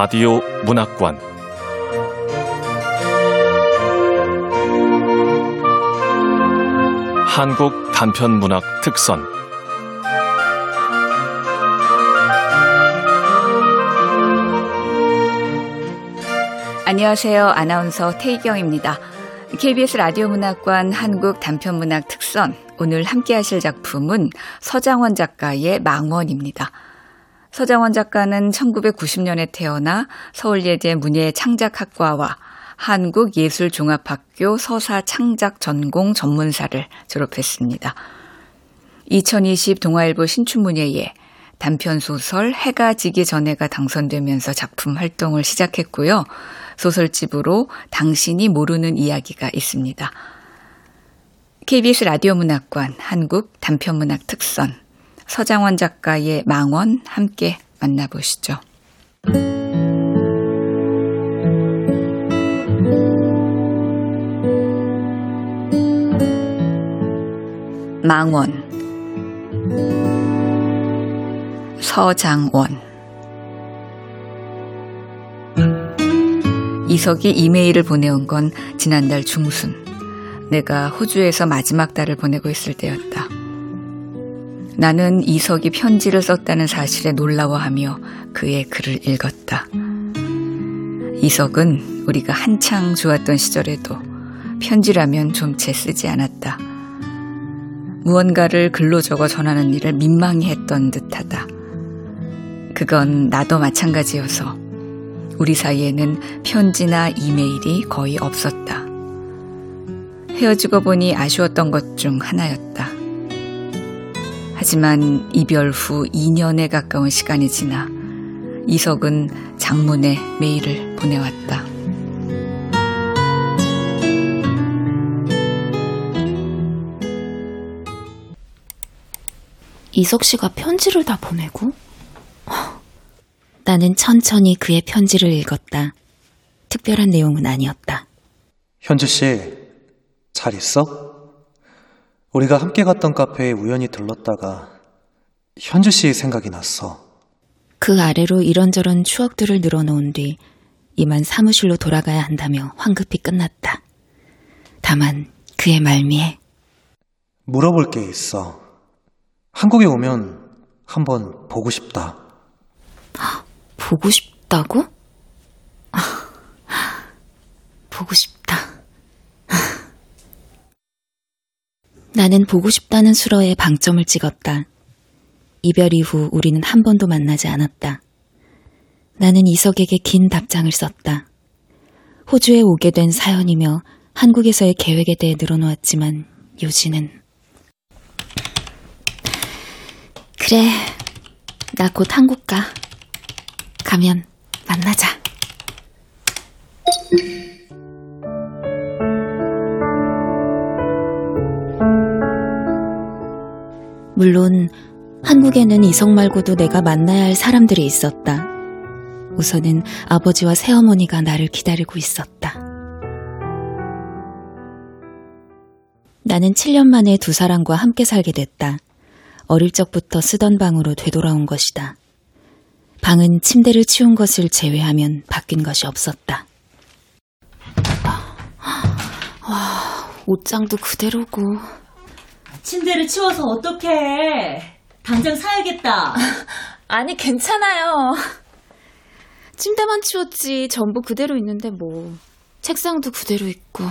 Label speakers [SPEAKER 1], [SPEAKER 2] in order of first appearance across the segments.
[SPEAKER 1] 라디오 문학관 한국 단편 문학 특선
[SPEAKER 2] 안녕하세요. 아나운서 태희경입니다. KBS 라디오 문학관 한국 단편 문학 특선 오늘 함께 하실 작품은 서장원 작가의 망원입니다. 서장원 작가는 1990년에 태어나 서울예대 문예창작학과와 한국예술종합학교 서사창작 전공 전문사를 졸업했습니다. 2020 동아일보 신춘문예에 단편소설 해가 지기 전에가 당선되면서 작품 활동을 시작했고요. 소설집으로 당신이 모르는 이야기가 있습니다. KBS 라디오 문학관 한국 단편문학 특선 서장원 작가의 망원 함께 만나보시죠. 망원 서장원 이석이 이메일을 보내온 건 지난달 중순. 내가 호주에서 마지막 달을 보내고 있을 때였다. 나는 이석이 편지를 썼다는 사실에 놀라워하며 그의 글을 읽었다. 이석은 우리가 한창 좋았던 시절에도 편지라면 좀채 쓰지 않았다. 무언가를 글로 적어 전하는 일을 민망히 했던 듯하다. 그건 나도 마찬가지여서 우리 사이에는 편지나 이메일이 거의 없었다. 헤어지고 보니 아쉬웠던 것 중 하나였다. 하지만 이별 후 2년에 가까운 시간이 지나 이석은 장문에 메일을 보내왔다.
[SPEAKER 3] 이석 씨가 편지를 다 보내고? 나는 천천히 그의 편지를 읽었다. 특별한 내용은 아니었다.
[SPEAKER 4] 현주 씨, 잘 있어? 우리가 함께 갔던 카페에 우연히 들렀다가 현주 씨 생각이 났어.
[SPEAKER 3] 그 아래로 이런저런 추억들을 늘어놓은 뒤 이만 사무실로 돌아가야 한다며 황급히 끝났다. 다만 그의 말미에
[SPEAKER 4] 물어볼 게 있어. 한국에 오면 한번 보고 싶다.
[SPEAKER 3] 보고 싶다고? 보고 싶다. 나는 보고 싶다는 수러에 방점을 찍었다. 이별 이후 우리는 한 번도 만나지 않았다. 나는 이석에게 긴 답장을 썼다. 호주에 오게 된 사연이며 한국에서의 계획에 대해 늘어놓았지만 요지는 그래, 나 곧 한국 가. 가면 만나자. 물론 한국에는 이성 말고도 내가 만나야 할 사람들이 있었다. 우선은 아버지와 새어머니가 나를 기다리고 있었다. 나는 7년 만에 두 사람과 함께 살게 됐다. 어릴 적부터 쓰던 방으로 되돌아온 것이다. 방은 침대를 치운 것을 제외하면 바뀐 것이 없었다. 와, 옷장도 그대로고.
[SPEAKER 5] 침대를 치워서 어떡해. 당장 사야겠다.
[SPEAKER 3] 아니, 괜찮아요. 침대만 치웠지. 전부 그대로 있는데 뭐. 책상도 그대로 있고.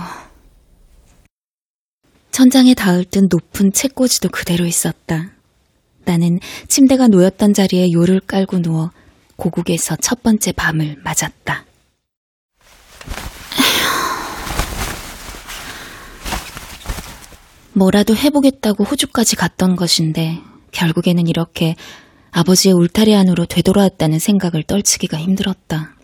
[SPEAKER 3] 천장에 닿을 듯 높은 책꽂이도 그대로 있었다. 나는 침대가 놓였던 자리에 요를 깔고 누워 고국에서 첫 번째 밤을 맞았다. 뭐라도 해보겠다고 호주까지 갔던 것인데 결국에는 이렇게 아버지의 울타리 안으로 되돌아왔다는 생각을 떨치기가 힘들었다.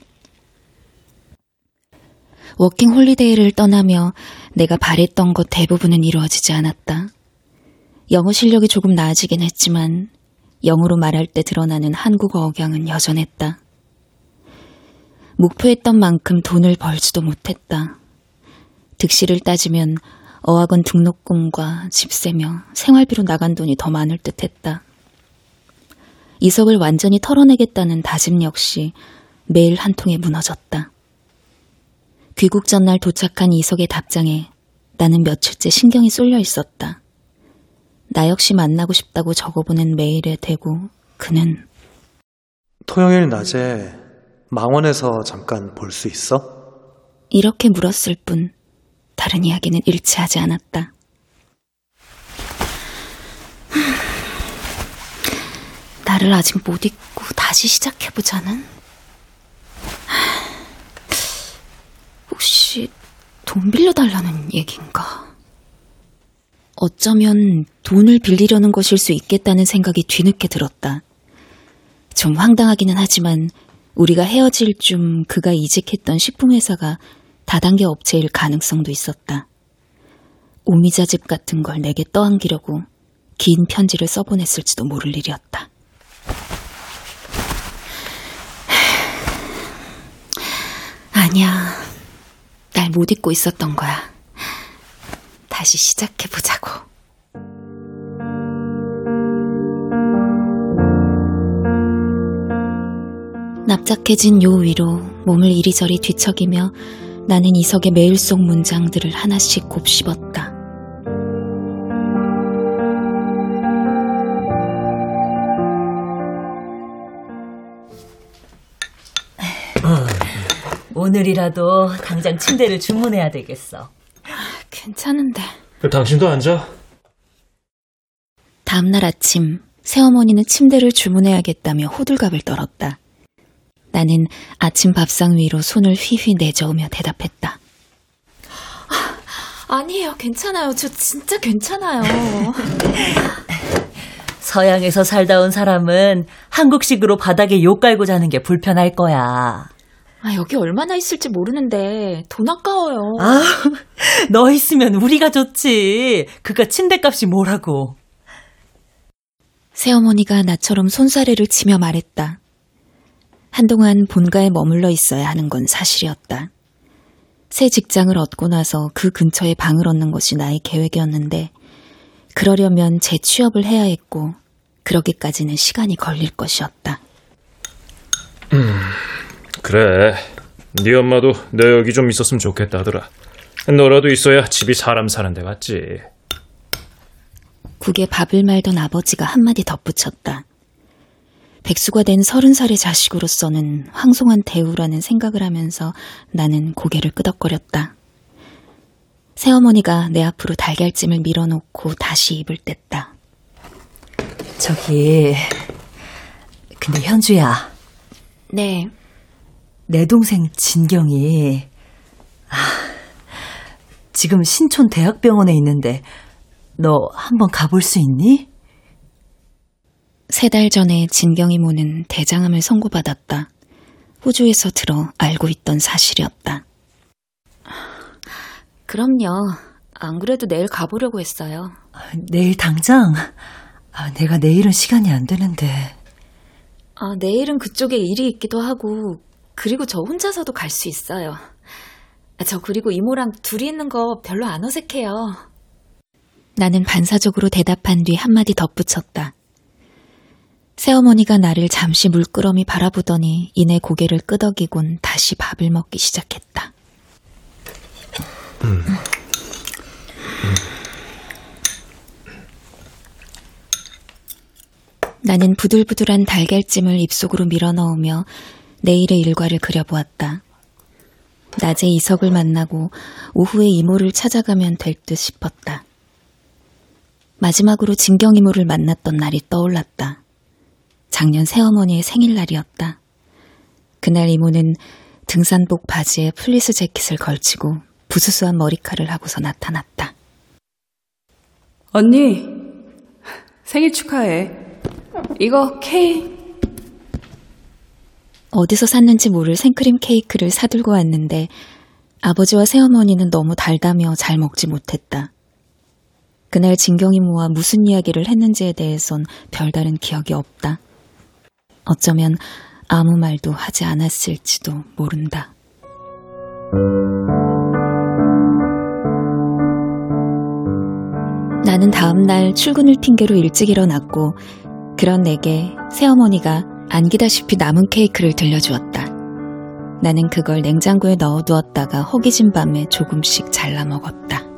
[SPEAKER 3] 워킹 홀리데이를 떠나며 내가 바랬던 것 대부분은 이루어지지 않았다. 영어 실력이 조금 나아지긴 했지만 영어로 말할 때 드러나는 한국어 억양은 여전했다. 목표했던 만큼 돈을 벌지도 못했다. 득실을 따지면 어학원 등록금과 집세며 생활비로 나간 돈이 더 많을 듯 했다. 이석을 완전히 털어내겠다는 다짐 역시 매일 한 통에 무너졌다. 귀국 전날 도착한 이석의 답장에 나는 며칠째 신경이 쏠려 있었다. 나 역시 만나고 싶다고 적어보낸 메일에 대고 그는
[SPEAKER 4] 토요일 낮에 망원에서 잠깐 볼 수 있어?
[SPEAKER 3] 이렇게 물었을 뿐 다른 이야기는 일치하지 않았다. 나를 아직 못 잊고 다시 시작해보자는? 혹시 돈 빌려달라는 얘긴가? 어쩌면 돈을 빌리려는 것일 수 있겠다는 생각이 뒤늦게 들었다. 좀 황당하기는 하지만 우리가 헤어질 쯤 그가 이직했던 식품회사가 다단계 업체일 가능성도 있었다. 오미자즙 같은 걸 내게 떠안기려고 긴 편지를 써보냈을지도 모를 일이었다. 아니야. 날 못 잊고 있었던 거야. 다시 시작해보자고. 납작해진 요 위로 몸을 이리저리 뒤척이며 나는 이석의 메일 속 문장들을 하나씩 곱씹었다.
[SPEAKER 5] 오늘이라도 당장 침대를 주문해야 되겠어.
[SPEAKER 3] 괜찮은데.
[SPEAKER 6] 당신도 앉아.
[SPEAKER 3] 다음날 아침 새어머니는 침대를 주문해야겠다며 호들갑을 떨었다. 나는 아침 밥상 위로 손을 휘휘 내저으며 대답했다. 아니에요, 괜찮아요. 저 진짜 괜찮아요.
[SPEAKER 5] 서양에서 살다 온 사람은 한국식으로 바닥에 욕 깔고 자는 게 불편할 거야.
[SPEAKER 3] 아, 여기 얼마나 있을지 모르는데 돈 아까워요.
[SPEAKER 5] 아, 너 있으면 우리가 좋지. 그가 침대값이 뭐라고.
[SPEAKER 3] 새어머니가 나처럼 손사래를 치며 말했다. 한동안 본가에 머물러 있어야 하는 건 사실이었다. 새 직장을 얻고 나서 그 근처에 방을 얻는 것이 나의 계획이었는데, 그러려면 재취업을 해야 했고, 그러기까지는 시간이 걸릴 것이었다.
[SPEAKER 6] 그래. 네 엄마도 너 여기 좀 있었으면 좋겠다 하더라. 너라도 있어야 집이 사람 사는 데 같지.
[SPEAKER 3] 국에 밥을 말던 아버지가 한마디 덧붙였다. 백수가 된 서른 살의 자식으로서는 황송한 대우라는 생각을 하면서 나는 고개를 끄덕거렸다. 새어머니가 내 앞으로 달걀찜을 밀어놓고 다시 입을 뗐다.
[SPEAKER 5] 저기, 근데 현주야,
[SPEAKER 3] 네,
[SPEAKER 5] 내 동생 진경이, 아, 지금 신촌 대학병원에 있는데, 너 한번 가볼 수 있니?
[SPEAKER 3] 세 달 전에 진경이 모는 대장암을 선고받았다. 호주에서 들어 알고 있던 사실이었다. 그럼요. 안 그래도 내일 가보려고 했어요.
[SPEAKER 5] 내일 당장? 아, 내가 내일은 시간이 안 되는데.
[SPEAKER 3] 아, 내일은 그쪽에 일이 있기도 하고, 그리고 저 혼자서도 갈 수 있어요. 아, 저 그리고 이모랑 둘이 있는 거 별로 안 어색해요. 나는 반사적으로 대답한 뒤 한마디 덧붙였다. 새어머니가 나를 잠시 물끄러미 바라보더니 이내 고개를 끄덕이곤 다시 밥을 먹기 시작했다. 나는 부들부들한 달걀찜을 입속으로 밀어넣으며 내일의 일과를 그려보았다. 낮에 이석을 만나고 오후에 이모를 찾아가면 될 듯 싶었다. 마지막으로 진경 이모를 만났던 날이 떠올랐다. 작년 새어머니의 생일날이었다. 그날 이모는 등산복 바지에 플리스 재킷을 걸치고 부스스한 머리카락을 하고서 나타났다.
[SPEAKER 7] 언니, 생일 축하해. 이거 케이크.
[SPEAKER 3] 어디서 샀는지 모를 생크림 케이크를 사들고 왔는데 아버지와 새어머니는 너무 달다며 잘 먹지 못했다. 그날 진경이모와 무슨 이야기를 했는지에 대해선 별다른 기억이 없다. 어쩌면 아무 말도 하지 않았을지도 모른다. 나는 다음날 출근을 핑계로 일찍 일어났고 그런 내게 새어머니가 안기다시피 남은 케이크를 들려주었다. 나는 그걸 냉장고에 넣어두었다가 허기진 밤에 조금씩 잘라 먹었다.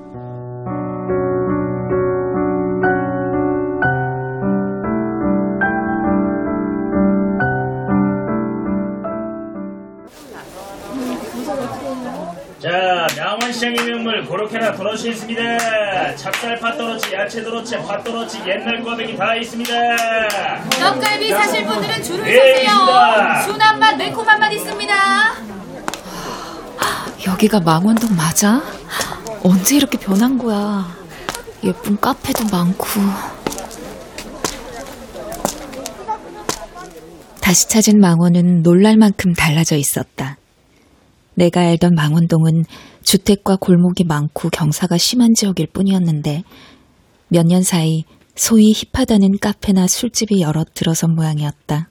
[SPEAKER 8] 자, 명원시장의 명물 고로케나 도넛이 있습니다. 찹쌀 팥 도넛이, 야채 도넛이, 팥 도넛이, 옛날 꽈배기 다 있습니다.
[SPEAKER 9] 떡갈비 사실 분들은 줄을
[SPEAKER 8] 예,
[SPEAKER 9] 서세요.
[SPEAKER 8] 있습니다.
[SPEAKER 9] 순한 맛, 매콤한 맛 있습니다.
[SPEAKER 3] 여기가 망원동 맞아? 언제 이렇게 변한 거야? 예쁜 카페도 많고. 다시 찾은 망원은 놀랄 만큼 달라져 있었다. 내가 알던 망원동은 주택과 골목이 많고 경사가 심한 지역일 뿐이었는데 몇 년 사이 소위 힙하다는 카페나 술집이 여러 들어선 모양이었다.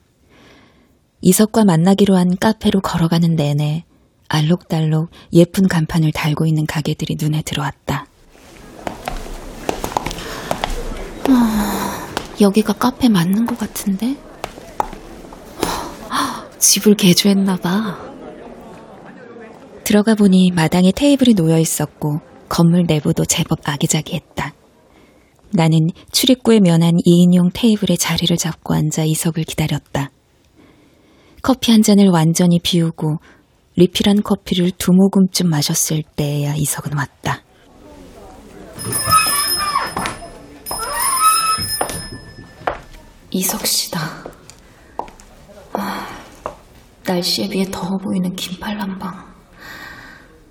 [SPEAKER 3] 이석과 만나기로 한 카페로 걸어가는 내내 알록달록 예쁜 간판을 달고 있는 가게들이 눈에 들어왔다. 아, 여기가 카페 맞는 것 같은데? 집을 개조했나봐. 들어가 보니 마당에 테이블이 놓여 있었고 건물 내부도 제법 아기자기했다. 나는 출입구에 면한 2인용 테이블에 자리를 잡고 앉아 이석을 기다렸다. 커피 한 잔을 완전히 비우고 리필한 커피를 두 모금쯤 마셨을 때야 이석은 왔다. 이석 씨다. 아, 날씨에 비해 더워 보이는 긴팔 남방.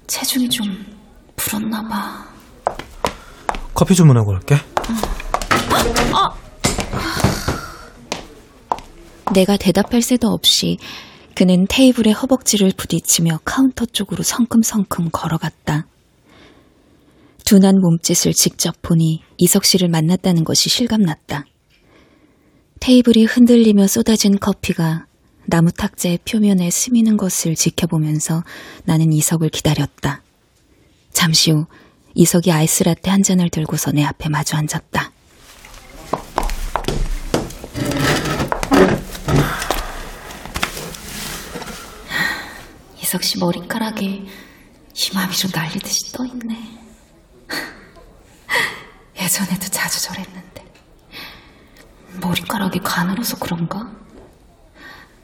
[SPEAKER 3] 체중이 좀 불었나 봐.
[SPEAKER 4] 커피 주문하고 올게.
[SPEAKER 3] 내가 대답할 새도 없이 그는 테이블에 허벅지를 부딪히며 카운터 쪽으로 성큼성큼 걸어갔다. 둔한 몸짓을 직접 보니 이석 씨를 만났다는 것이 실감났다. 테이블이 흔들리며 쏟아진 커피가 나무 탁자의 표면에 스미는 것을 지켜보면서 나는 이석을 기다렸다. 잠시 후 이석이 아이스라떼 한 잔을 들고서 내 앞에 마주 앉았다. 이석 씨 머리카락에 희마미로 날리듯이 떠있네. 예전에도 자주 저랬는데. 머리카락이 가늘어서 그런가?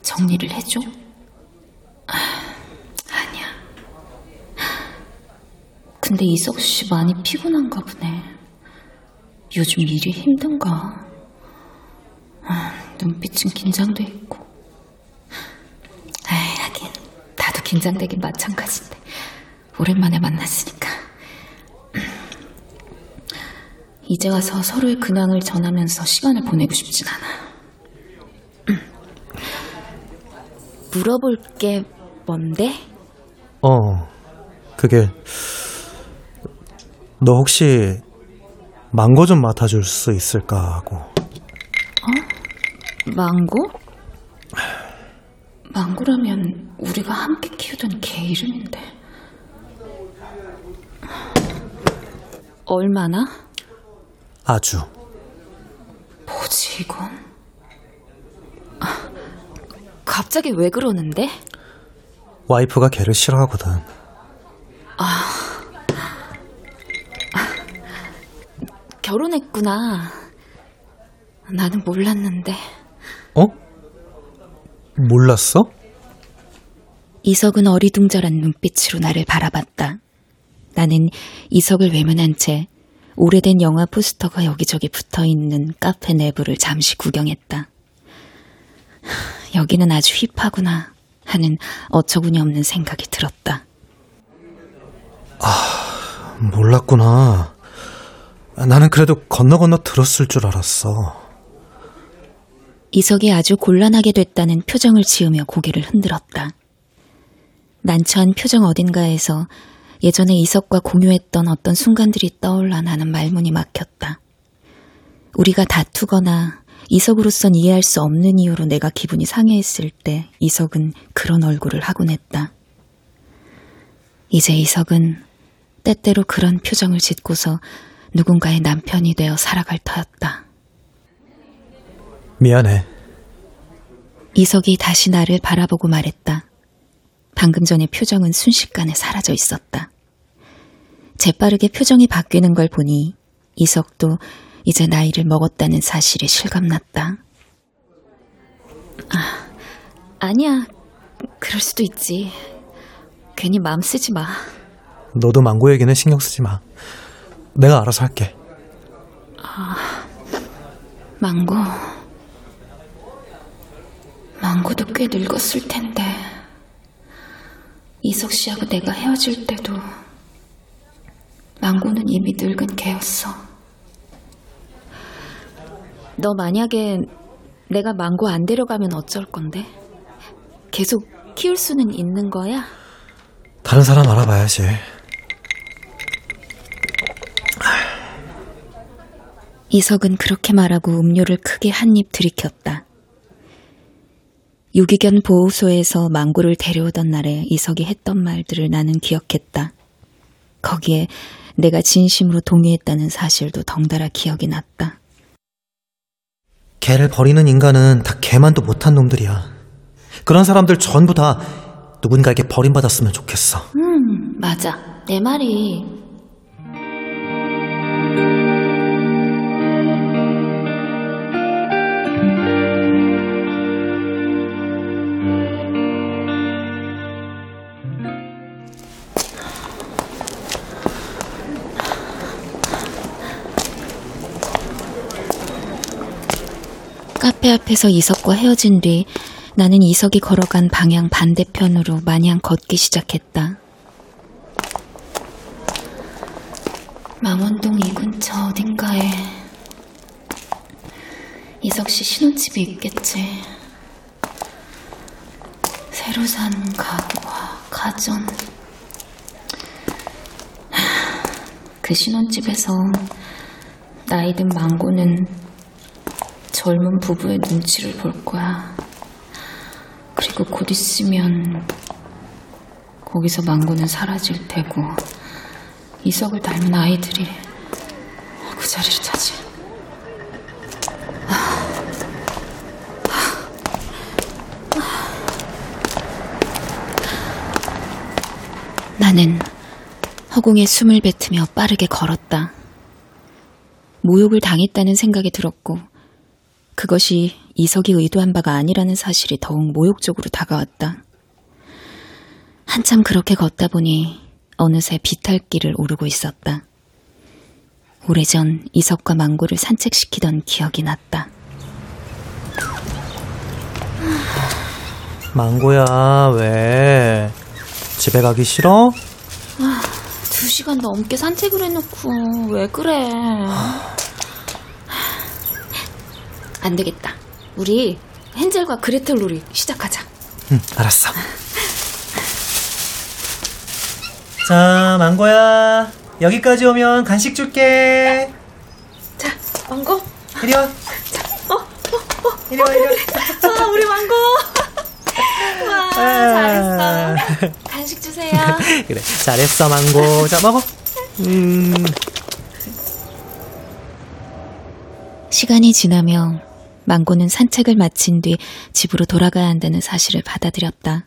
[SPEAKER 3] 정리를 해줘? 아, 아니야. 근데 이석 씨 많이 피곤한가 보네. 요즘 일이 힘든가? 아, 눈빛은 긴장돼 있고. 에이, 하긴 나도 긴장되긴 마찬가지인데 오랜만에 만났으니까 이제 와서 서로의 근황을 전하면서 시간을 보내고 싶진 않아. 물어볼 게 뭔데?
[SPEAKER 4] 어, 그게 너 혹시 망고 좀 맡아줄 수 있을까 하고.
[SPEAKER 3] 망고? 망고라면 우리가 함께 키우던 개 이름인데. 얼마나?
[SPEAKER 4] 아주.
[SPEAKER 3] 뭐지 이건? 아, 갑자기 왜 그러는데?
[SPEAKER 4] 와이프가 개를 싫어하거든.
[SPEAKER 3] 결혼했구나. 나는 몰랐는데.
[SPEAKER 4] 어? 몰랐어?
[SPEAKER 3] 이석은 어리둥절한 눈빛으로 나를 바라봤다. 나는 이석을 외면한 채 오래된 영화 포스터가 여기저기 붙어 있는 카페 내부를 잠시 구경했다. 하, 여기는 아주 힙하구나 하는 어처구니 없는 생각이 들었다.
[SPEAKER 4] 몰랐구나. 나는 그래도 건너 건너 들었을 줄 알았어.
[SPEAKER 3] 이석이 아주 곤란하게 됐다는 표정을 지으며 고개를 흔들었다. 난처한 표정 어딘가에서 예전에 이석과 공유했던 어떤 순간들이 떠올라 나는 말문이 막혔다. 우리가 다투거나 이석으로선 이해할 수 없는 이유로 내가 기분이 상해했을 때 이석은 그런 얼굴을 하곤 했다. 이제 이석은 때때로 그런 표정을 짓고서 누군가의 남편이 되어 살아갈 터였다.
[SPEAKER 4] 미안해.
[SPEAKER 3] 이석이 다시 나를 바라보고 말했다. 방금 전의 표정은 순식간에 사라져 있었다. 재빠르게 표정이 바뀌는 걸 보니 이석도 이제 나이를 먹었다는 사실이 실감났다. 아, 아니야. 그럴 수도 있지. 괜히 마음 쓰지 마.
[SPEAKER 4] 너도 망고 얘기는 신경 쓰지 마. 내가 알아서 할게.
[SPEAKER 3] 망고. 망고도 꽤 늙었을 텐데. 이석 씨하고 내가 헤어질 때도 망고는 이미 늙은 개였어. 너 만약에 내가 망고 안 데려가면 어쩔 건데? 계속 키울 수는 있는 거야?
[SPEAKER 4] 다른 사람 알아봐야지.
[SPEAKER 3] 이석은 그렇게 말하고 음료를 크게 한 입 들이켰다. 유기견 보호소에서 망고를 데려오던 날에 이석이 했던 말들을 나는 기억했다. 거기에 내가 진심으로 동의했다는 사실도 덩달아 기억이 났다.
[SPEAKER 4] 개를 버리는 인간은 다 개만도 못한 놈들이야. 그런 사람들 전부 다 누군가에게 버림받았으면 좋겠어.
[SPEAKER 3] 음, 맞아. 내 말이. 카페 앞에서 이석과 헤어진 뒤 나는 이석이 걸어간 방향 반대편으로 마냥 걷기 시작했다. 망원동 이 근처 어딘가에 이석 씨 신혼집이 있겠지. 새로 산 가구와 가전. 그 신혼집에서 나이든 망고는 젊은 부부의 눈치를 볼 거야. 그리고 곧 있으면 거기서 망고는 사라질 테고 이석을 닮은 아이들이 그 자리를 차지. 나는 허공에 숨을 뱉으며 빠르게 걸었다. 모욕을 당했다는 생각이 들었고 그것이 이석이 의도한 바가 아니라는 사실이 더욱 모욕적으로 다가왔다. 한참 그렇게 걷다 보니 어느새 비탈길을 오르고 있었다. 오래전 이석과 망고를 산책시키던 기억이 났다.
[SPEAKER 4] 망고야, 왜? 집에 가기 싫어?
[SPEAKER 3] 두 시간 넘게 산책을 해놓고 왜 그래? 안 되겠다. 우리 헨젤과 그레텔 놀이 시작하자.
[SPEAKER 4] 응, 알았어. 자, 망고야. 여기까지 오면 간식 줄게.
[SPEAKER 3] 자, 망고.
[SPEAKER 4] 이리 와. 이리 와, 이리 와.
[SPEAKER 3] 아, 우리 망고. 와, 잘했어. 간식 주세요.
[SPEAKER 4] 그래, 잘했어, 망고. 자, 먹어. 음,
[SPEAKER 3] 시간이 지나며 망고는 산책을 마친 뒤 집으로 돌아가야 한다는 사실을 받아들였다.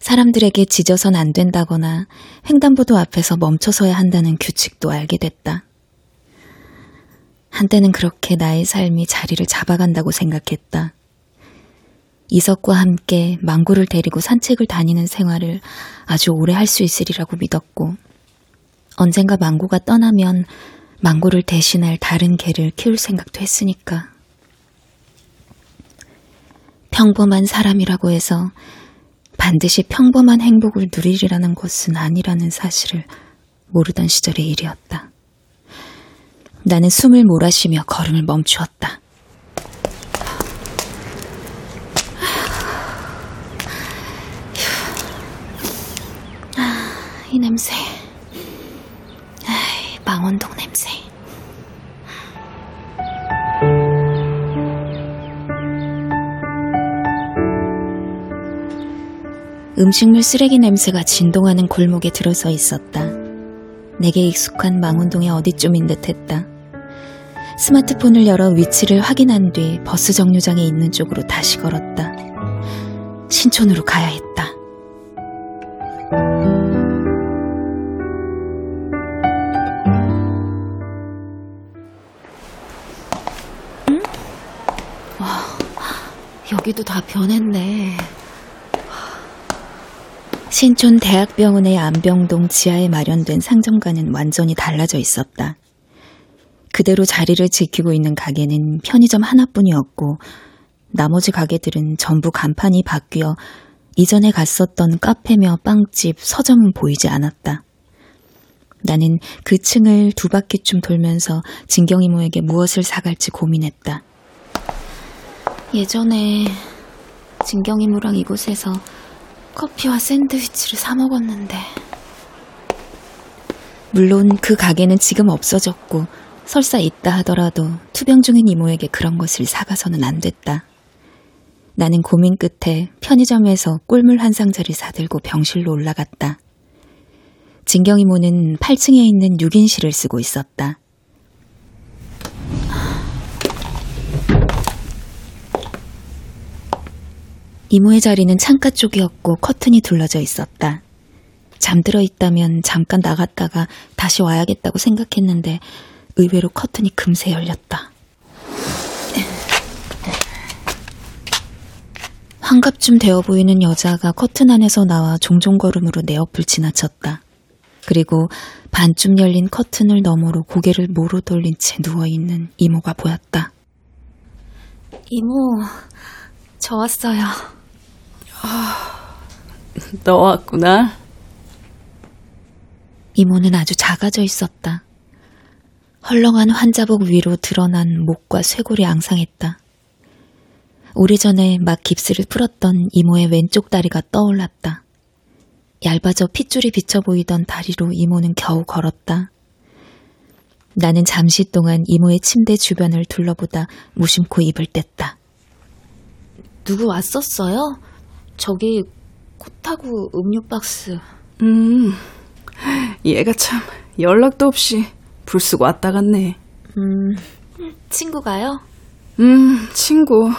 [SPEAKER 3] 사람들에게 짖어선 안 된다거나 횡단보도 앞에서 멈춰서야 한다는 규칙도 알게 됐다. 한때는 그렇게 나의 삶이 자리를 잡아간다고 생각했다. 이석과 함께 망고를 데리고 산책을 다니는 생활을 아주 오래 할 수 있으리라고 믿었고, 언젠가 망고가 떠나면 망고를 대신할 다른 개를 키울 생각도 했으니까. 평범한 사람이라고 해서 반드시 평범한 행복을 누리리라는 것은 아니라는 사실을 모르던 시절의 일이었다. 나는 숨을 몰아쉬며 걸음을 멈추었다. 아, 이 냄새. 망원동 냄새. 음식물 쓰레기 냄새가 진동하는 골목에 들어서 있었다. 내게 익숙한 망원동의 어디쯤인 듯 했다. 스마트폰을 열어 위치를 확인한 뒤 버스 정류장에 있는 쪽으로 다시 걸었다. 신촌으로 가야 했다. 응? 와, 여기도 다 변했네. 신촌 대학병원의 안병동 지하에 마련된 상점과는 완전히 달라져 있었다. 그대로 자리를 지키고 있는 가게는 편의점 하나뿐이었고, 나머지 가게들은 전부 간판이 바뀌어 이전에 갔었던 카페며 빵집, 서점은 보이지 않았다. 나는 그 층을 두 바퀴쯤 돌면서 진경 이모에게 무엇을 사갈지 고민했다. 예전에 진경 이모랑 이곳에서 커피와 샌드위치를 사 먹었는데. 물론 그 가게는 지금 없어졌고 설사 있다 하더라도 투병 중인 이모에게 그런 것을 사가서는 안 됐다. 나는 고민 끝에 편의점에서 꿀물 한 상자를 사들고 병실로 올라갔다. 진경 이모는 8층에 있는 6인실을 쓰고 있었다. 이모의 자리는 창가 쪽이었고 커튼이 둘러져 있었다. 잠들어 있다면 잠깐 나갔다가 다시 와야겠다고 생각했는데 의외로 커튼이 금세 열렸다. 환갑쯤 되어 보이는 여자가 커튼 안에서 나와 종종 걸음으로 내 옆을 지나쳤다. 그리고 반쯤 열린 커튼을 너머로 고개를 모로 돌린 채 누워있는 이모가 보였다. 이모, 저 왔어요.
[SPEAKER 7] 너 왔구나.
[SPEAKER 3] 이모는 아주 작아져 있었다. 헐렁한 환자복 위로 드러난 목과 쇄골이 앙상했다. 오래전에 막 깁스를 풀었던 이모의 왼쪽 다리가 떠올랐다. 얇아져 핏줄이 비쳐 보이던 다리로 이모는 겨우 걸었다. 나는 잠시 동안 이모의 침대 주변을 둘러보다 무심코 입을 뗐다. 누구 왔었어요? 저기 코타구 음료 박스.
[SPEAKER 7] 음, 얘가 참 연락도 없이 불쓰고 왔다 갔네.
[SPEAKER 3] 음, 친구가요?
[SPEAKER 7] 음, 친구.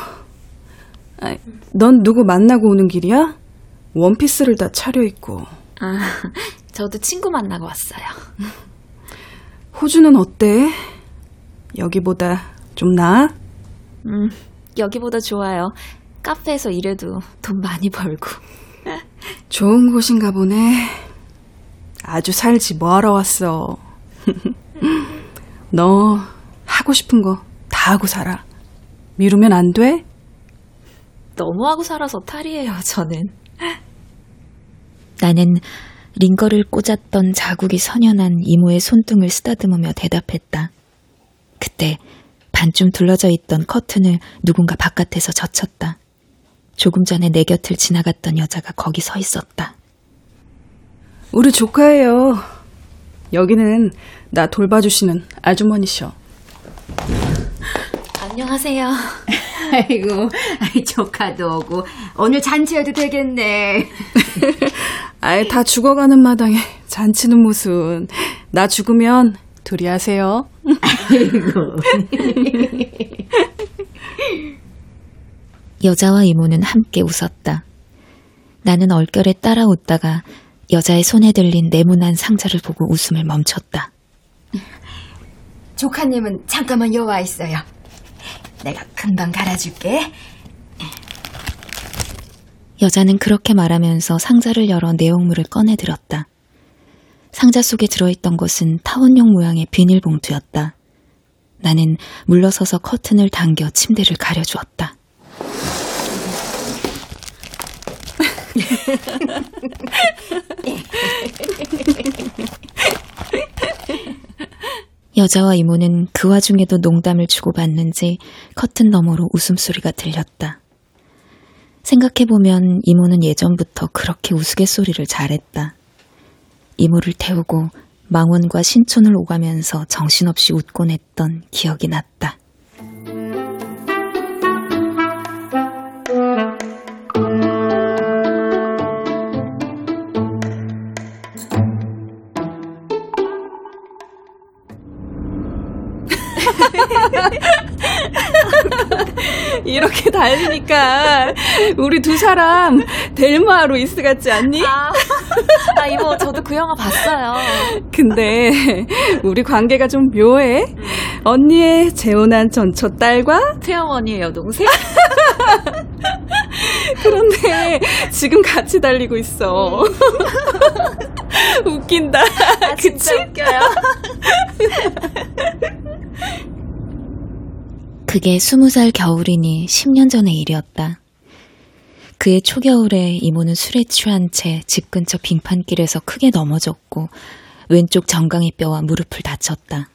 [SPEAKER 7] 아, 넌 누구 만나고 오는 길이야? 원피스를 다 차려입고.
[SPEAKER 3] 아, 저도 친구 만나고 왔어요.
[SPEAKER 7] 호주는 어때? 여기보다 좀 나아?
[SPEAKER 3] 음, 여기보다 좋아요. 카페에서 일해도 돈 많이 벌고.
[SPEAKER 7] 좋은 곳인가 보네. 아주 살지 뭐하러 왔어. 너 하고 싶은 거 다 하고 살아. 미루면 안 돼?
[SPEAKER 3] 너무 하고 살아서 탈이에요, 저는. 나는 링거를 꽂았던 자국이 선연한 이모의 손등을 쓰다듬으며 대답했다. 그때 반쯤 둘러져 있던 커튼을 누군가 바깥에서 젖혔다. 조금 전에 내 곁을 지나갔던 여자가 거기 서 있었다.
[SPEAKER 7] 우리 조카예요. 여기는 나 돌봐주시는 아주머니셔.
[SPEAKER 3] 안녕하세요.
[SPEAKER 10] 아이고, 아이, 조카도 오고, 오늘 잔치해도 되겠네.
[SPEAKER 7] 아예 다 죽어가는 마당에 잔치는 무슨. 나 죽으면 둘이 하세요.
[SPEAKER 10] 아이고.
[SPEAKER 3] 여자와 이모는 함께 웃었다. 나는 얼결에 따라 웃다가 여자의 손에 들린 네모난 상자를 보고 웃음을 멈췄다.
[SPEAKER 10] 조카님은 잠깐만 여와 있어요. 내가 금방 갈아줄게.
[SPEAKER 3] 여자는 그렇게 말하면서 상자를 열어 내용물을 꺼내들었다. 상자 속에 들어있던 것은 타원용 모양의 비닐봉투였다. 나는 물러서서 커튼을 당겨 침대를 가려주었다. 여자와 이모는 그 와중에도 농담을 주고받는지 커튼 너머로 웃음소리가 들렸다. 생각해보면 이모는 예전부터 그렇게 우스갯소리를 잘했다. 이모를 태우고 망원과 신촌을 오가면서 정신없이 웃곤 했던 기억이 났다.
[SPEAKER 7] 이렇게 달리니까 우리 두 사람 델마 로이스 같지 않니?
[SPEAKER 3] 아, 아, 이모, 저도 그 영화 봤어요.
[SPEAKER 7] 근데 우리 관계가 좀 묘해. 언니의 재혼한 전처 딸과
[SPEAKER 2] 태어머니의 여동생?
[SPEAKER 7] 그런데 지금 같이 달리고 있어. 웃긴다.
[SPEAKER 2] 아, 진짜 웃겨요.
[SPEAKER 3] 그게 스무 살 겨울이니 10년 전의 일이었다. 그의 초겨울에 이모는 술에 취한 채 집 근처 빙판길에서 크게 넘어졌고 왼쪽 정강이 뼈와 무릎을 다쳤다.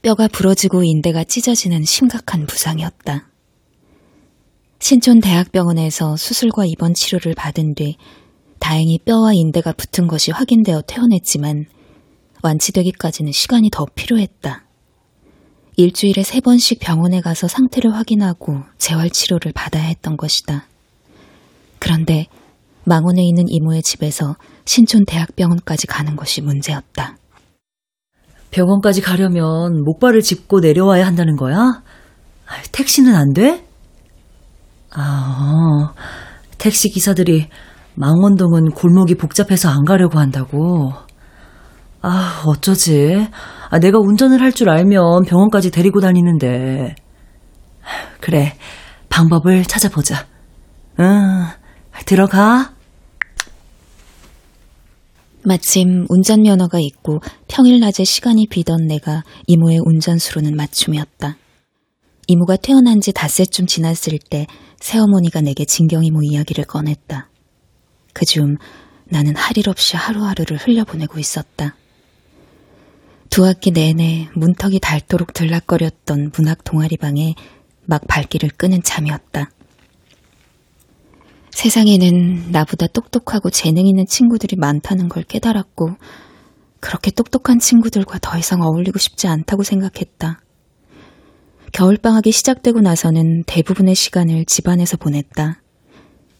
[SPEAKER 3] 뼈가 부러지고 인대가 찢어지는 심각한 부상이었다. 신촌 대학병원에서 수술과 입원 치료를 받은 뒤 다행히 뼈와 인대가 붙은 것이 확인되어 퇴원했지만 완치되기까지는 시간이 더 필요했다. 일주일에 세 번씩 병원에 가서 상태를 확인하고 재활 치료를 받아야 했던 것이다. 그런데 망원에 있는 이모의 집에서 신촌 대학병원까지 가는 것이 문제였다.
[SPEAKER 5] 병원까지 가려면 목발을 짚고 내려와야 한다는 거야? 아, 택시는 안 돼? 아, 어. 택시 기사들이 망원동은 골목이 복잡해서 안 가려고 한다고. 아, 어쩌지? 아, 내가 운전을 할 줄 알면 병원까지 데리고 다니는데. 그래, 방법을 찾아보자. 응, 들어가.
[SPEAKER 3] 마침 운전면허가 있고 평일 낮에 시간이 비던 내가 이모의 운전수로는 맞춤이었다. 이모가 태어난 지 닷새쯤 지났을 때 새어머니가 내게 진경이모 이야기를 꺼냈다. 그중 나는 할 일 없이 하루하루를 흘려보내고 있었다. 두 학기 내내 문턱이 닳도록 들락거렸던 문학 동아리방에 막 발길을 끄는 참이었다. 세상에는 나보다 똑똑하고 재능 있는 친구들이 많다는 걸 깨달았고, 그렇게 똑똑한 친구들과 더 이상 어울리고 싶지 않다고 생각했다. 겨울방학이 시작되고 나서는 대부분의 시간을 집안에서 보냈다.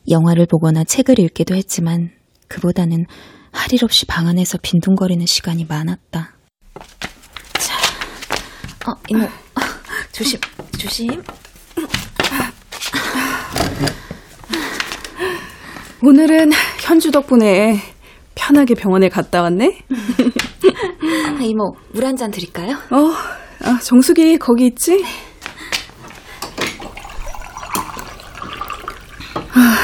[SPEAKER 3] 영화를 보거나 책을 읽기도 했지만, 그보다는 할 일 없이 방 안에서 빈둥거리는 시간이 많았다. 자, 어, 이모, 조심, 조심.
[SPEAKER 7] 오늘은 현주 덕분에 편하게 병원에 갔다 왔네?
[SPEAKER 3] 아, 이모, 물 한 잔 드릴까요?
[SPEAKER 7] 어, 아, 정수기 거기 있지? 아,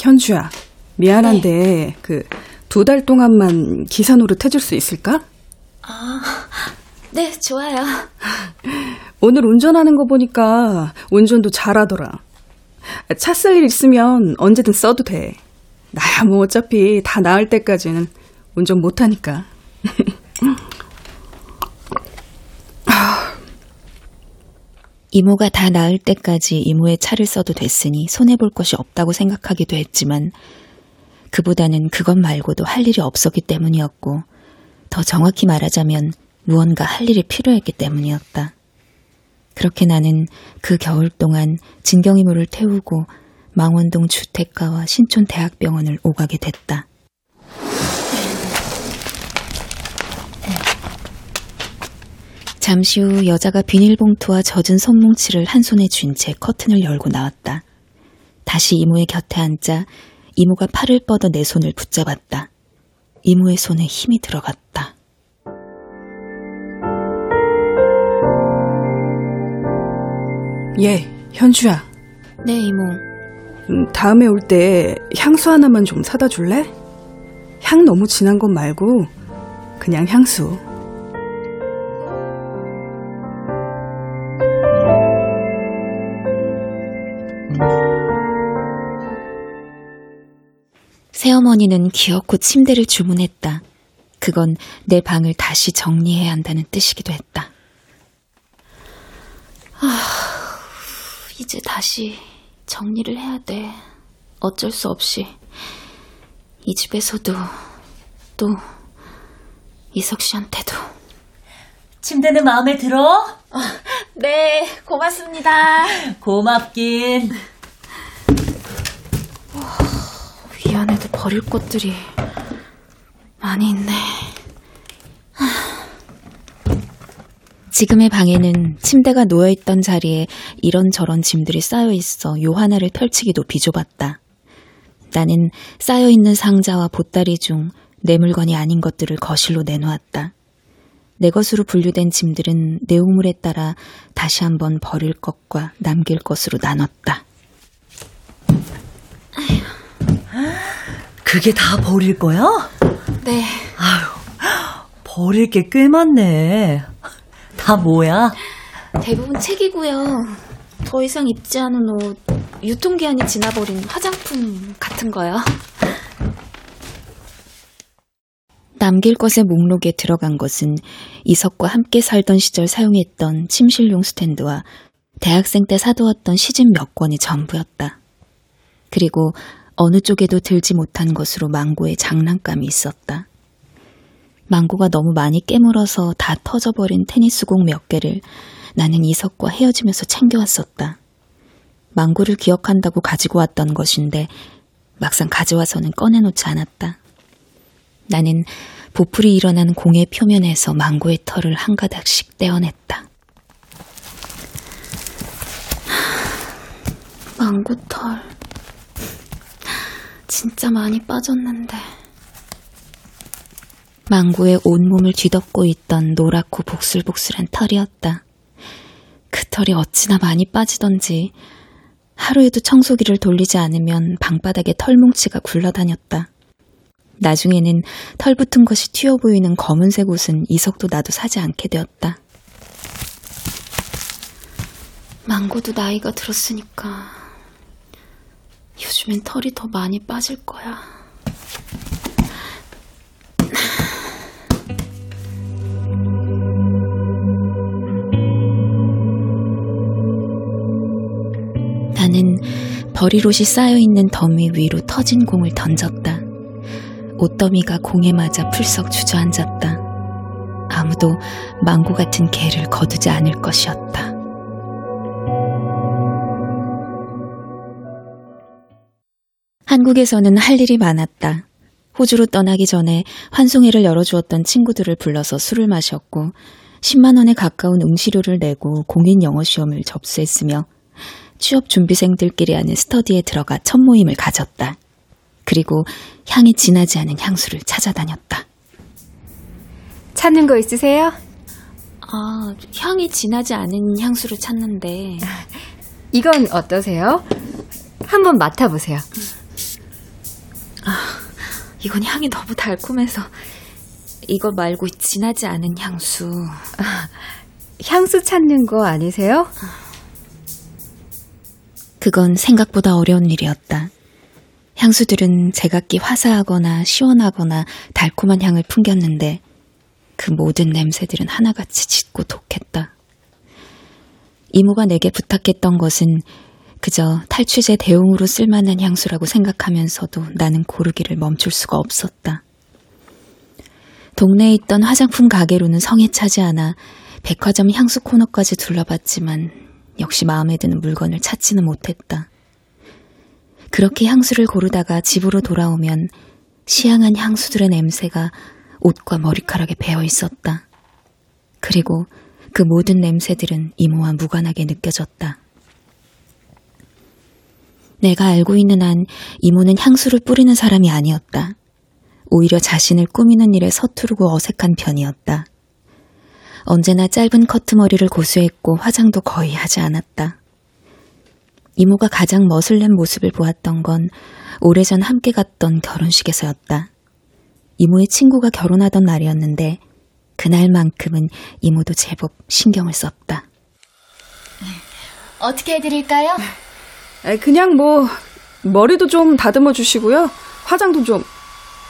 [SPEAKER 7] 현주야, 미안한데 그두 달 동안만 기사 노릇 해줄 수 있을까?
[SPEAKER 3] 아, 네, 좋아요.
[SPEAKER 7] 오늘 운전하는 거 보니까 운전도 잘하더라. 차 쓸 일 있으면 언제든 써도 돼. 나야 뭐 어차피 다 나을 때까지는 운전 못하니까.
[SPEAKER 3] 이모가 다 나을 때까지 이모의 차를 써도 됐으니 손해볼 것이 없다고 생각하기도 했지만 그보다는 그것 말고도 할 일이 없었기 때문이었고 더 정확히 말하자면 무언가 할 일이 필요했기 때문이었다. 그렇게 나는 그 겨울 동안 진경이모를 태우고 망원동 주택가와 신촌 대학병원을 오가게 됐다. 잠시 후 여자가 비닐봉투와 젖은 손뭉치를 한 손에 쥔 채 커튼을 열고 나왔다. 다시 이모의 곁에 앉자 이모가 팔을 뻗어 내 손을 붙잡았다. 이모의 손에 힘이 들어갔다.
[SPEAKER 7] 예, 현주야.
[SPEAKER 3] 네, 이모.
[SPEAKER 7] 음, 다음에 올 때 향수 하나만 좀 사다 줄래? 향 너무 진한 것 말고 그냥 향수.
[SPEAKER 3] 새어머니는 기어코 침대를 주문했다. 그건 내 방을 다시 정리해야 한다는 뜻이기도 했다. 아, 이제 다시 정리를 해야 돼. 어쩔 수 없이. 이 집에서도, 또, 이석 씨한테도.
[SPEAKER 5] 침대는 마음에 들어?
[SPEAKER 10] 네, 고맙습니다.
[SPEAKER 5] 고맙긴.
[SPEAKER 3] 이 안에도 버릴 것들이 많이 있네. 지금의 방에는 침대가 놓여있던 자리에 이런저런 짐들이 쌓여 있어 요 하나를 펼치기도 비좁았다. 나는 쌓여있는 상자와 보따리 중 내 물건이 아닌 것들을 거실로 내놓았다. 내 것으로 분류된 짐들은 내용물에 따라 다시 한번 버릴 것과 남길 것으로 나눴다.
[SPEAKER 5] 그게 다 버릴 거야?
[SPEAKER 3] 네.
[SPEAKER 5] 아유, 버릴 게 꽤 많네. 다 뭐야?
[SPEAKER 3] 대부분 책이고요. 더 이상 입지 않은 옷, 유통기한이 지나버린 화장품 같은 거요. 남길 것의 목록에 들어간 것은 이석과 함께 살던 시절 사용했던 침실용 스탠드와 대학생 때 사두었던 시집 몇 권이 전부였다. 그리고 어느 쪽에도 들지 못한 것으로 망고의 장난감이 있었다. 망고가 너무 많이 깨물어서 다 터져버린 테니스공 몇 개를 나는 이석과 헤어지면서 챙겨왔었다. 망고를 기억한다고 가지고 왔던 것인데 막상 가져와서는 꺼내놓지 않았다. 나는 보풀이 일어난 공의 표면에서 망고의 털을 한 가닥씩 떼어냈다. 망고 털. 진짜 많이 빠졌는데. 망고의 온몸을 뒤덮고 있던 노랗고 복슬복슬한 털이었다. 그 털이 어찌나 많이 빠지던지 하루에도 청소기를 돌리지 않으면 방바닥에 털뭉치가 굴러다녔다. 나중에는 털 붙은 것이 튀어 보이는 검은색 옷은 이석도 나도 사지 않게 되었다. 망고도 나이가 들었으니까 요즘엔 털이 더 많이 빠질 거야. 나는 버릴 옷이 쌓여있는 더미 위로 터진 공을 던졌다. 옷더미가 공에 맞아 풀썩 주저앉았다. 아무도 망고 같은 개를 거두지 않을 것이었다. 한국에서는 할 일이 많았다. 호주로 떠나기 전에 환송회를 열어주었던 친구들을 불러서 술을 마셨고 10만 원에 가까운 응시료를 내고 공인 영어 시험을 접수했으며 취업 준비생들끼리 하는 스터디에 들어가 첫 모임을 가졌다. 그리고 향이 진하지 않은 향수를 찾아다녔다.
[SPEAKER 10] 찾는 거 있으세요?
[SPEAKER 3] 아, 향이 진하지 않은 향수를 찾는데.
[SPEAKER 10] 이건 어떠세요? 한번 맡아보세요.
[SPEAKER 3] 아, 이건 향이 너무 달콤해서 이거 말고 진하지 않은 향수.
[SPEAKER 10] 아, 향수 찾는 거 아니세요?
[SPEAKER 3] 그건 생각보다 어려운 일이었다. 향수들은 제각기 화사하거나 시원하거나 달콤한 향을 풍겼는데 그 모든 냄새들은 하나같이 짙고 독했다. 이모가 내게 부탁했던 것은 그저 탈취제 대용으로 쓸만한 향수라고 생각하면서도 나는 고르기를 멈출 수가 없었다. 동네에 있던 화장품 가게로는 성에 차지 않아 백화점 향수 코너까지 둘러봤지만 역시 마음에 드는 물건을 찾지는 못했다. 그렇게 향수를 고르다가 집으로 돌아오면 시향한 향수들의 냄새가 옷과 머리카락에 배어 있었다. 그리고 그 모든 냄새들은 이모와 무관하게 느껴졌다. 내가 알고 있는 한 이모는 향수를 뿌리는 사람이 아니었다. 오히려 자신을 꾸미는 일에 서투르고 어색한 편이었다. 언제나 짧은 커트머리를 고수했고 화장도 거의 하지 않았다. 이모가 가장 멋을낸 모습을 보았던 건 오래전 함께 갔던 결혼식에서였다. 이모의 친구가 결혼하던 날이었는데 그날만큼은 이모도 제법 신경을 썼다.
[SPEAKER 10] 어떻게 해드릴까요?
[SPEAKER 7] 그냥 뭐 머리도 좀 다듬어 주시고요. 화장도 좀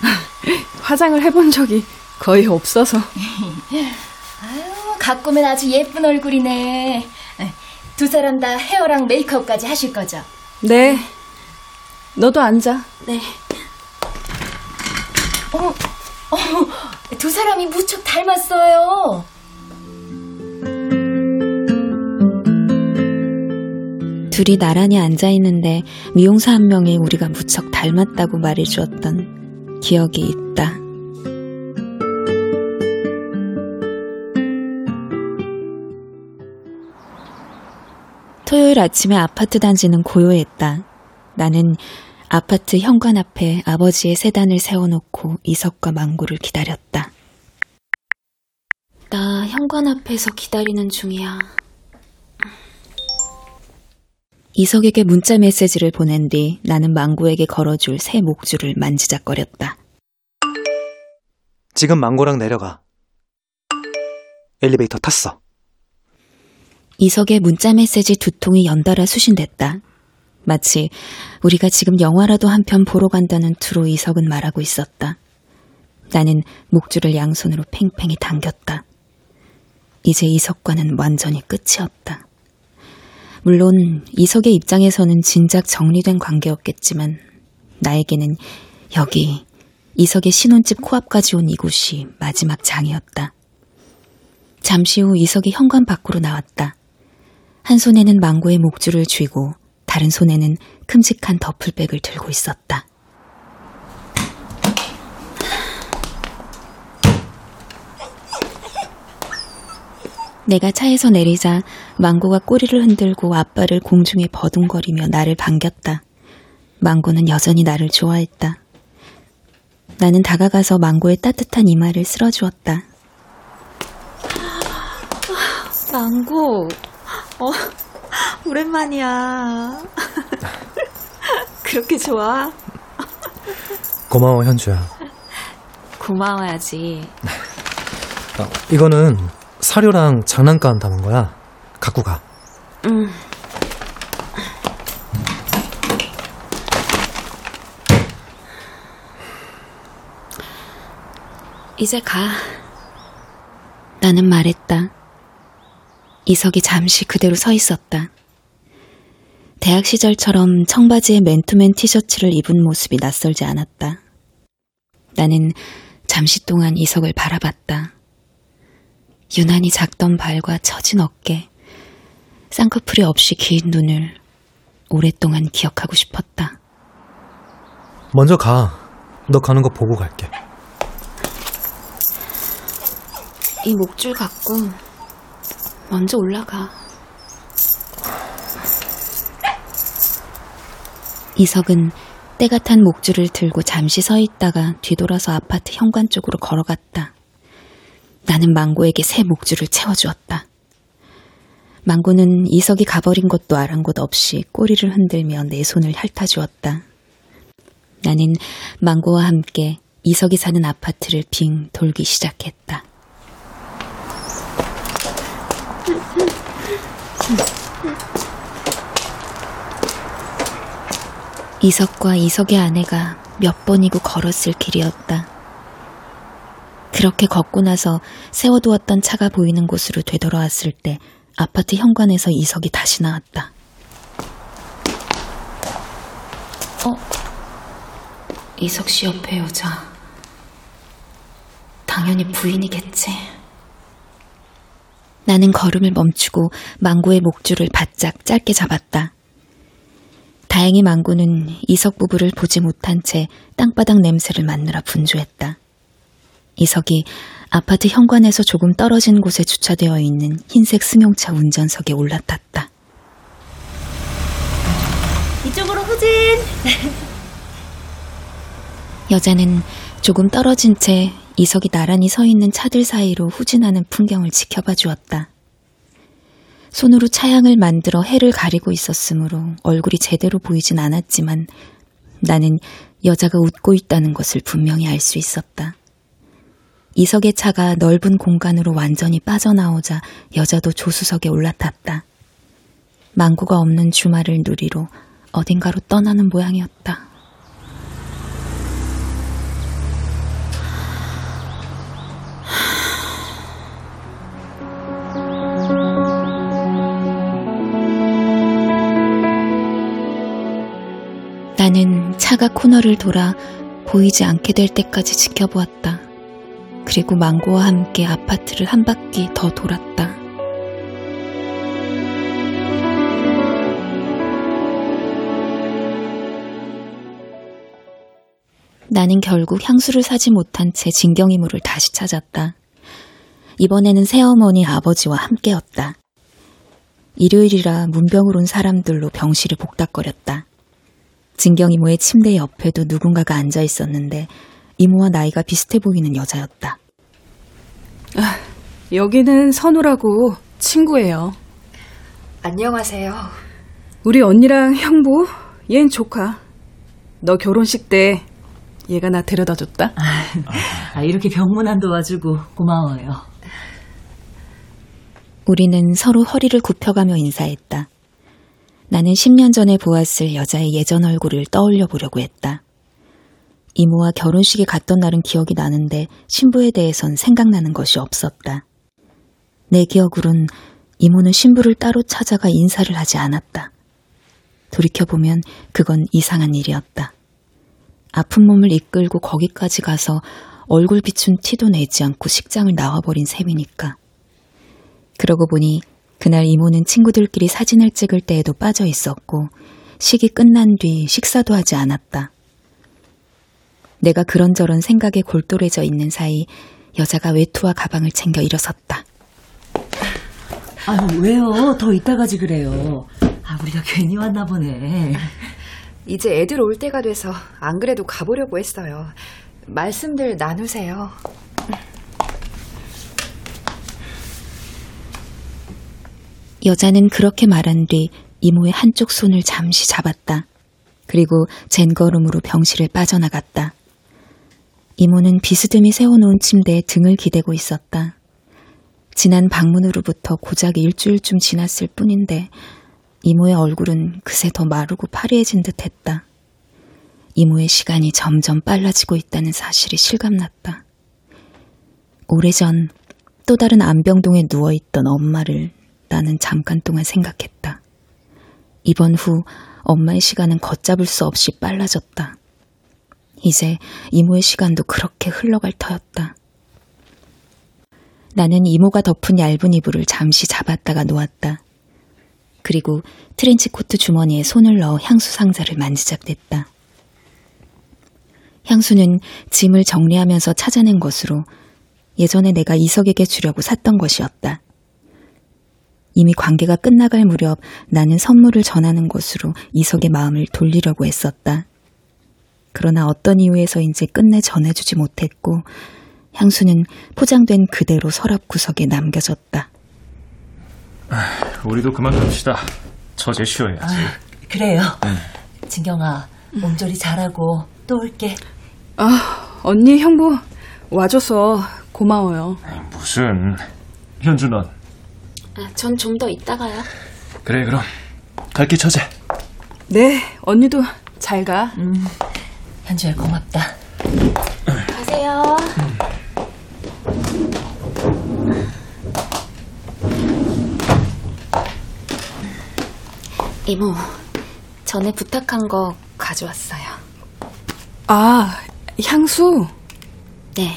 [SPEAKER 7] 화장을 해본 적이 거의 없어서.
[SPEAKER 10] 아유, 가꾸면 아주 예쁜 얼굴이네. 두 사람 다 헤어랑 메이크업까지 하실 거죠?
[SPEAKER 7] 네. 너도 앉아.
[SPEAKER 3] 네.
[SPEAKER 10] 어, 어, 두 사람이 무척 닮았어요.
[SPEAKER 3] 둘이 나란히 앉아 있는데 미용사 한 명이 우리가 무척 닮았다고 말해 주었던 기억이 있다. 토요일 아침에 아파트 단지는 고요했다. 나는 아파트 현관 앞에 아버지의 세단을 세워놓고 이석과 망고를 기다렸다. 나 현관 앞에서 기다리는 중이야. 이석에게 문자 메시지를 보낸 뒤 나는 망고에게 걸어줄 새 목줄을 만지작거렸다.
[SPEAKER 4] 지금 망고랑 내려가. 엘리베이터 탔어.
[SPEAKER 3] 이석의 문자 메시지 두 통이 연달아 수신됐다. 마치 우리가 지금 영화라도 한 편 보러 간다는 투로 이석은 말하고 있었다. 나는 목줄을 양손으로 팽팽히 당겼다. 이제 이석과는 완전히 끝이었다. 물론 이석의 입장에서는 진작 정리된 관계였겠지만 나에게는 여기 이석의 신혼집 코앞까지 온 이곳이 마지막 장이었다. 잠시 후 이석이 현관 밖으로 나왔다. 한 손에는 망고의 목줄을 쥐고 다른 손에는 큼직한 더플백을 들고 있었다. 내가 차에서 내리자 망고가 꼬리를 흔들고 앞발을 공중에 버둥거리며 나를 반겼다. 망고는 여전히 나를 좋아했다. 나는 다가가서 망고의 따뜻한 이마를 쓸어주었다.
[SPEAKER 11] 망고, 어, 오랜만이야. 그렇게 좋아?
[SPEAKER 4] 고마워, 현주야.
[SPEAKER 11] 고마워야지.
[SPEAKER 4] 어, 이거는 사료랑 장난감 담은 거야. 갖고 가.
[SPEAKER 11] 응.
[SPEAKER 3] 이제 가. 나는 말했다. 이석이 잠시 그대로 서 있었다. 대학 시절처럼 청바지에 맨투맨 티셔츠를 입은 모습이 낯설지 않았다. 나는 잠시 동안 이석을 바라봤다. 유난히 작던 발과 처진 어깨, 쌍꺼풀이 없이 긴 눈을 오랫동안 기억하고 싶었다.
[SPEAKER 4] 먼저 가. 너 가는 거 보고 갈게.
[SPEAKER 3] 이 목줄 갖고 먼저 올라가. 이석은 때가 탄 목줄을 들고 잠시 서 있다가 뒤돌아서 아파트 현관 쪽으로 걸어갔다. 나는 망고에게 새 목줄을 채워주었다. 망고는 이석이 가버린 것도 아랑곳 없이 꼬리를 흔들며 내 손을 핥아주었다. 나는 망고와 함께 이석이 사는 아파트를 빙 돌기 시작했다. 이석과 이석의 아내가 몇 번이고 걸었을 길이었다. 그렇게 걷고 나서 세워두었던 차가 보이는 곳으로 되돌아왔을 때 아파트 현관에서 이석이 다시 나왔다. 어? 이석 씨 옆에 여자. 당연히 부인이겠지. 나는 걸음을 멈추고 망고의 목줄을 바짝 짧게 잡았다. 다행히 망고는 이석 부부를 보지 못한 채 땅바닥 냄새를 맡느라 분주했다. 이석이 아파트 현관에서 조금 떨어진 곳에 주차되어 있는 흰색 승용차 운전석에 올라탔다.
[SPEAKER 11] 이쪽으로 후진!
[SPEAKER 3] 여자는 조금 떨어진 채 이석이 나란히 서 있는 차들 사이로 후진하는 풍경을 지켜봐 주었다. 손으로 차양을 만들어 해를 가리고 있었으므로 얼굴이 제대로 보이진 않았지만 나는 여자가 웃고 있다는 것을 분명히 알 수 있었다. 이석의 차가 넓은 공간으로 완전히 빠져나오자 여자도 조수석에 올라탔다. 망고가 없는 주말을 누리러 어딘가로 떠나는 모양이었다. 나는 차가 코너를 돌아 보이지 않게 될 때까지 지켜보았다. 그리고 망고와 함께 아파트를 한 바퀴 더 돌았다. 나는 결국 향수를 사지 못한 채 진경이물을 다시 찾았다. 이번에는 새어머니 아버지와 함께였다. 일요일이라 문병을 온 사람들로 병실을 복닥거렸다. 진경이모의 침대 옆에도 누군가가 앉아 있었는데 이모와 나이가 비슷해 보이는 여자였다.
[SPEAKER 7] 아, 여기는 선우라고 친구예요.
[SPEAKER 2] 안녕하세요.
[SPEAKER 7] 우리 언니랑 형부, 얜 조카. 너 결혼식 때 얘가 나 데려다 줬다.
[SPEAKER 5] 아, 이렇게 병문안 도와주고 고마워요.
[SPEAKER 3] 우리는 서로 허리를 굽혀가며 인사했다. 나는 10년 전에 보았을 여자의 예전 얼굴을 떠올려 보려고 했다. 이모와 결혼식에 갔던 날은 기억이 나는데 신부에 대해선 생각나는 것이 없었다. 내 기억으론 이모는 신부를 따로 찾아가 인사를 하지 않았다. 돌이켜보면 그건 이상한 일이었다. 아픈 몸을 이끌고 거기까지 가서 얼굴 비춘 티도 내지 않고 식장을 나와버린 셈이니까. 그러고 보니 그날 이모는 친구들끼리 사진을 찍을 때에도 빠져 있었고 식이 끝난 뒤 식사도 하지 않았다. 내가 그런저런 생각에 골똘해져 있는 사이 여자가 외투와 가방을 챙겨 일어섰다.
[SPEAKER 5] 아유, 왜요? 더 이따가지 그래요. 아, 우리가 괜히 왔나 보네.
[SPEAKER 2] 이제 애들 올 때가 돼서 안 그래도 가보려고 했어요. 말씀들 나누세요.
[SPEAKER 3] 여자는 그렇게 말한 뒤 이모의 한쪽 손을 잠시 잡았다. 그리고 젠걸음으로 병실을 빠져나갔다. 이모는 비스듬히 세워놓은 침대에 등을 기대고 있었다. 지난 방문으로부터 고작 일주일쯤 지났을 뿐인데 이모의 얼굴은 그새 더 마르고 파리해진 듯 했다. 이모의 시간이 점점 빨라지고 있다는 사실이 실감났다. 오래전 또 다른 안병동에 누워있던 엄마를 나는 잠깐 동안 생각했다. 이번 후 엄마의 시간은 걷잡을 수 없이 빨라졌다. 이제 이모의 시간도 그렇게 흘러갈 터였다. 나는 이모가 덮은 얇은 이불을 잠시 잡았다가 놓았다. 그리고 트렌치 코트 주머니에 손을 넣어 향수 상자를 만지작댔다. 향수는 짐을 정리하면서 찾아낸 것으로 예전에 내가 이석에게 주려고 샀던 것이었다. 이미 관계가 끝나갈 무렵 나는 선물을 전하는 것으로 이석의 마음을 돌리려고 했었다. 그러나 어떤 이유에서인지 끝내 전해주지 못했고 향수는 포장된 그대로 서랍 구석에 남겨졌다.
[SPEAKER 6] 우리도 그만 갑시다. 처제 쉬어야지.
[SPEAKER 5] 아, 그래요. 진경아, 몸조리 잘하고 또 올게.
[SPEAKER 7] 아, 언니, 형부 와줘서 고마워요.
[SPEAKER 6] 무슨 현주 넌
[SPEAKER 11] 아, 전 좀 더 있다가요.
[SPEAKER 6] 그래 그럼 갈게 처제.
[SPEAKER 7] 네, 언니도 잘 가.
[SPEAKER 5] 음, 현주야 고맙다.
[SPEAKER 11] 가세요. 이모, 전에 부탁한 거 가져왔어요.
[SPEAKER 7] 아, 향수?
[SPEAKER 11] 네.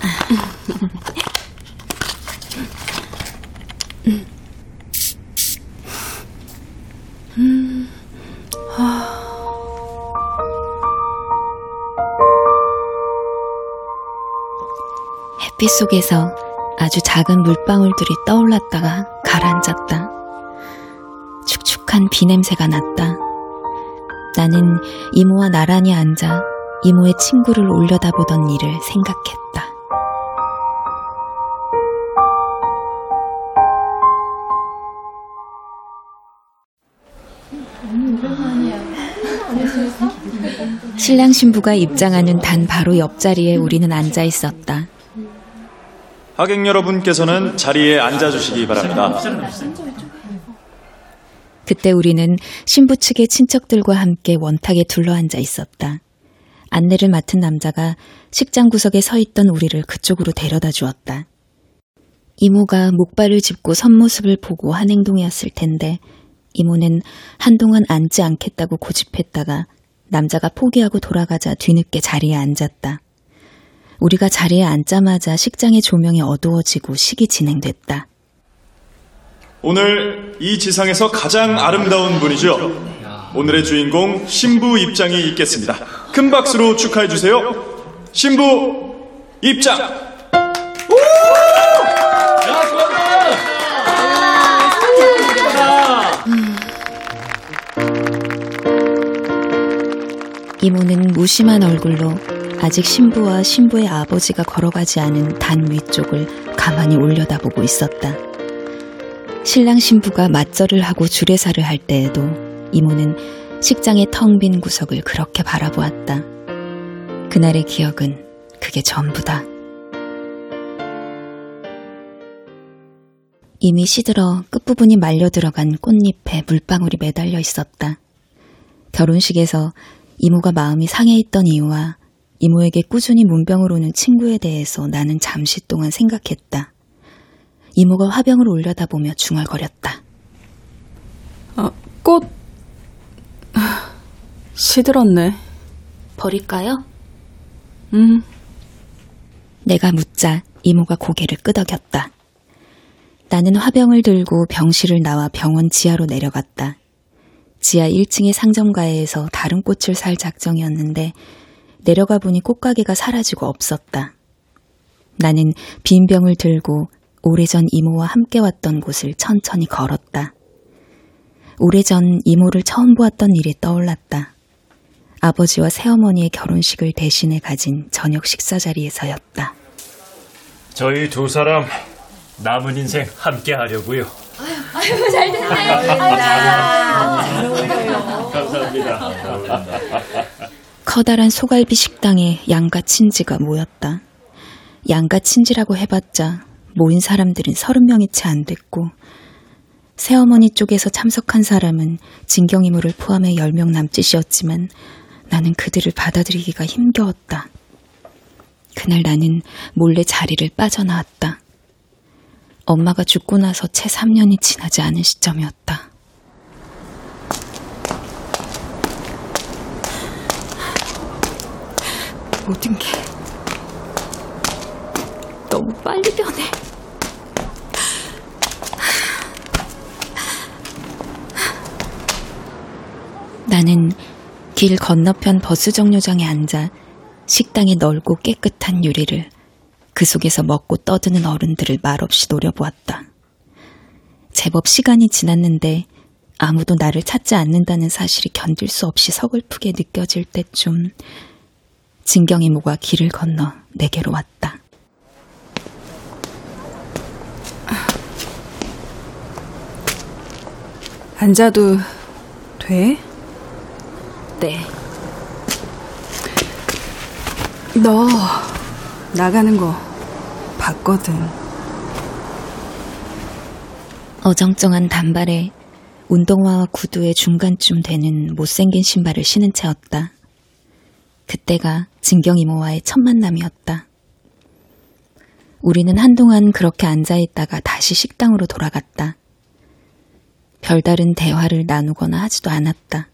[SPEAKER 3] 햇빛 속에서 아주 작은 물방울들이 떠올랐다가 가라앉았다. 축축한 비 냄새가 났다. 나는 이모와 나란히 앉아 이모의 친구를 올려다보던 일을 생각했다. 신랑 신부가 입장하는 단 바로 옆자리에 우리는 앉아 있었다.
[SPEAKER 12] 하객 여러분께서는 자리에 앉아주시기 바랍니다.
[SPEAKER 3] 그때 우리는 신부 측의 친척들과 함께 원탁에 둘러앉아 있었다. 안내를 맡은 남자가 식장 구석에 서 있던 우리를 그쪽으로 데려다 주었다. 이모가 목발을 짚고 선 모습을 보고 한 행동이었을 텐데 이모는 한동안 앉지 않겠다고 고집했다가 남자가 포기하고 돌아가자 뒤늦게 자리에 앉았다. 우리가 자리에 앉자마자 식장의 조명이 어두워지고 식이 진행됐다.
[SPEAKER 12] 오늘 이 지상에서 가장 아름다운 분이죠. 오늘의 주인공 신부 입장이 있겠습니다. 큰 박수로 축하해 주세요. 신부 입장.
[SPEAKER 3] 이모는 무심한 얼굴로 아직 신부와 신부의 아버지가 걸어가지 않은 단 위쪽을 가만히 올려다보고 있었다. 신랑 신부가 맞절을 하고 주례사를 할 때에도 이모는 식장의 텅 빈 구석을 그렇게 바라보았다. 그날의 기억은 그게 전부다. 이미 시들어 끝부분이 말려 들어간 꽃잎에 물방울이 매달려 있었다. 결혼식에서 이모가 마음이 상해 있던 이유와 이모에게 꾸준히 문병을 오는 친구에 대해서 나는 잠시 동안 생각했다. 이모가 화병을 올려다보며 중얼거렸다.
[SPEAKER 7] 아, 꽃 아, 시들었네.
[SPEAKER 11] 버릴까요?
[SPEAKER 7] 음.
[SPEAKER 3] 내가 묻자 이모가 고개를 끄덕였다. 나는 화병을 들고 병실을 나와 병원 지하로 내려갔다. 지하 1층의 상점가에서 다른 꽃을 살 작정이었는데 내려가 보니 꽃가게가 사라지고 없었다. 나는 빈 병을 들고 오래전 이모와 함께 왔던 곳을 천천히 걸었다. 오래전 이모를 처음 보았던 일이 떠올랐다. 아버지와 새어머니의 결혼식을 대신해 가진 저녁 식사 자리에서였다.
[SPEAKER 6] 저희 두 사람 남은 인생 함께 하려고요.
[SPEAKER 9] 아유, 잘 됐네.
[SPEAKER 6] 잘 어울려요. 감사합니다.
[SPEAKER 3] 커다란 소갈비 식당에 양가 친지가 모였다. 양가 친지라고 해봤자 모인 사람들은 서른 명이 채 안 됐고 새어머니 쪽에서 참석한 사람은 진경이모를 포함해 10명 남짓이었지만 나는 그들을 받아들이기가 힘겨웠다. 그날 나는 몰래 자리를 빠져나왔다. 엄마가 죽고 나서 채 3년이 지나지 않은 시점이었다.
[SPEAKER 11] 모든 게 너무 빨리 변해.
[SPEAKER 3] 나는 길 건너편 버스 정류장에 앉아 식당의 넓고 깨끗한 유리를 그 속에서 먹고 떠드는 어른들을 말없이 노려보았다. 제법 시간이 지났는데 아무도 나를 찾지 않는다는 사실이 견딜 수 없이 서글프게 느껴질 때쯤 진경이 모가 길을 건너 내게로 왔다.
[SPEAKER 7] 앉아도 돼?
[SPEAKER 11] 네.
[SPEAKER 7] 너 나가는 거 봤거든.
[SPEAKER 3] 어정쩡한 단발에 운동화와 구두의 중간쯤 되는 못생긴 신발을 신은 채였다. 그때가 진경 이모와의 첫 만남이었다. 우리는 한동안 그렇게 앉아있다가 다시 식당으로 돌아갔다. 별다른 대화를 나누거나 하지도 않았다.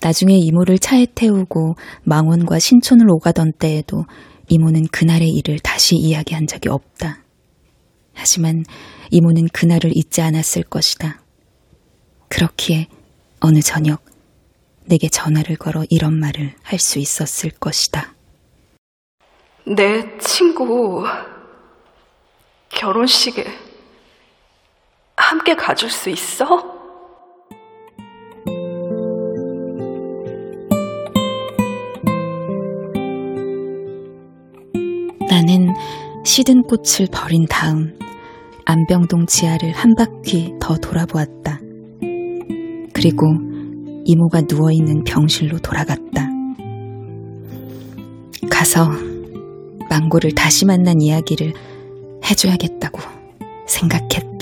[SPEAKER 3] 나중에 이모를 차에 태우고 망원과 신촌을 오가던 때에도 이모는 그날의 일을 다시 이야기한 적이 없다. 하지만 이모는 그날을 잊지 않았을 것이다. 그렇기에 어느 저녁 내게 전화를 걸어 이런 말을 할 수 있었을 것이다.
[SPEAKER 7] 내 친구 결혼식에 함께 가줄 수 있어?
[SPEAKER 3] 나는 시든 꽃을 버린 다음 안병동 지하를 한 바퀴 더 돌아보았다. 그리고 이모가 누워있는 병실로 돌아갔다. 가서 망고를 다시 만난 이야기를 해줘야겠다고 생각했다.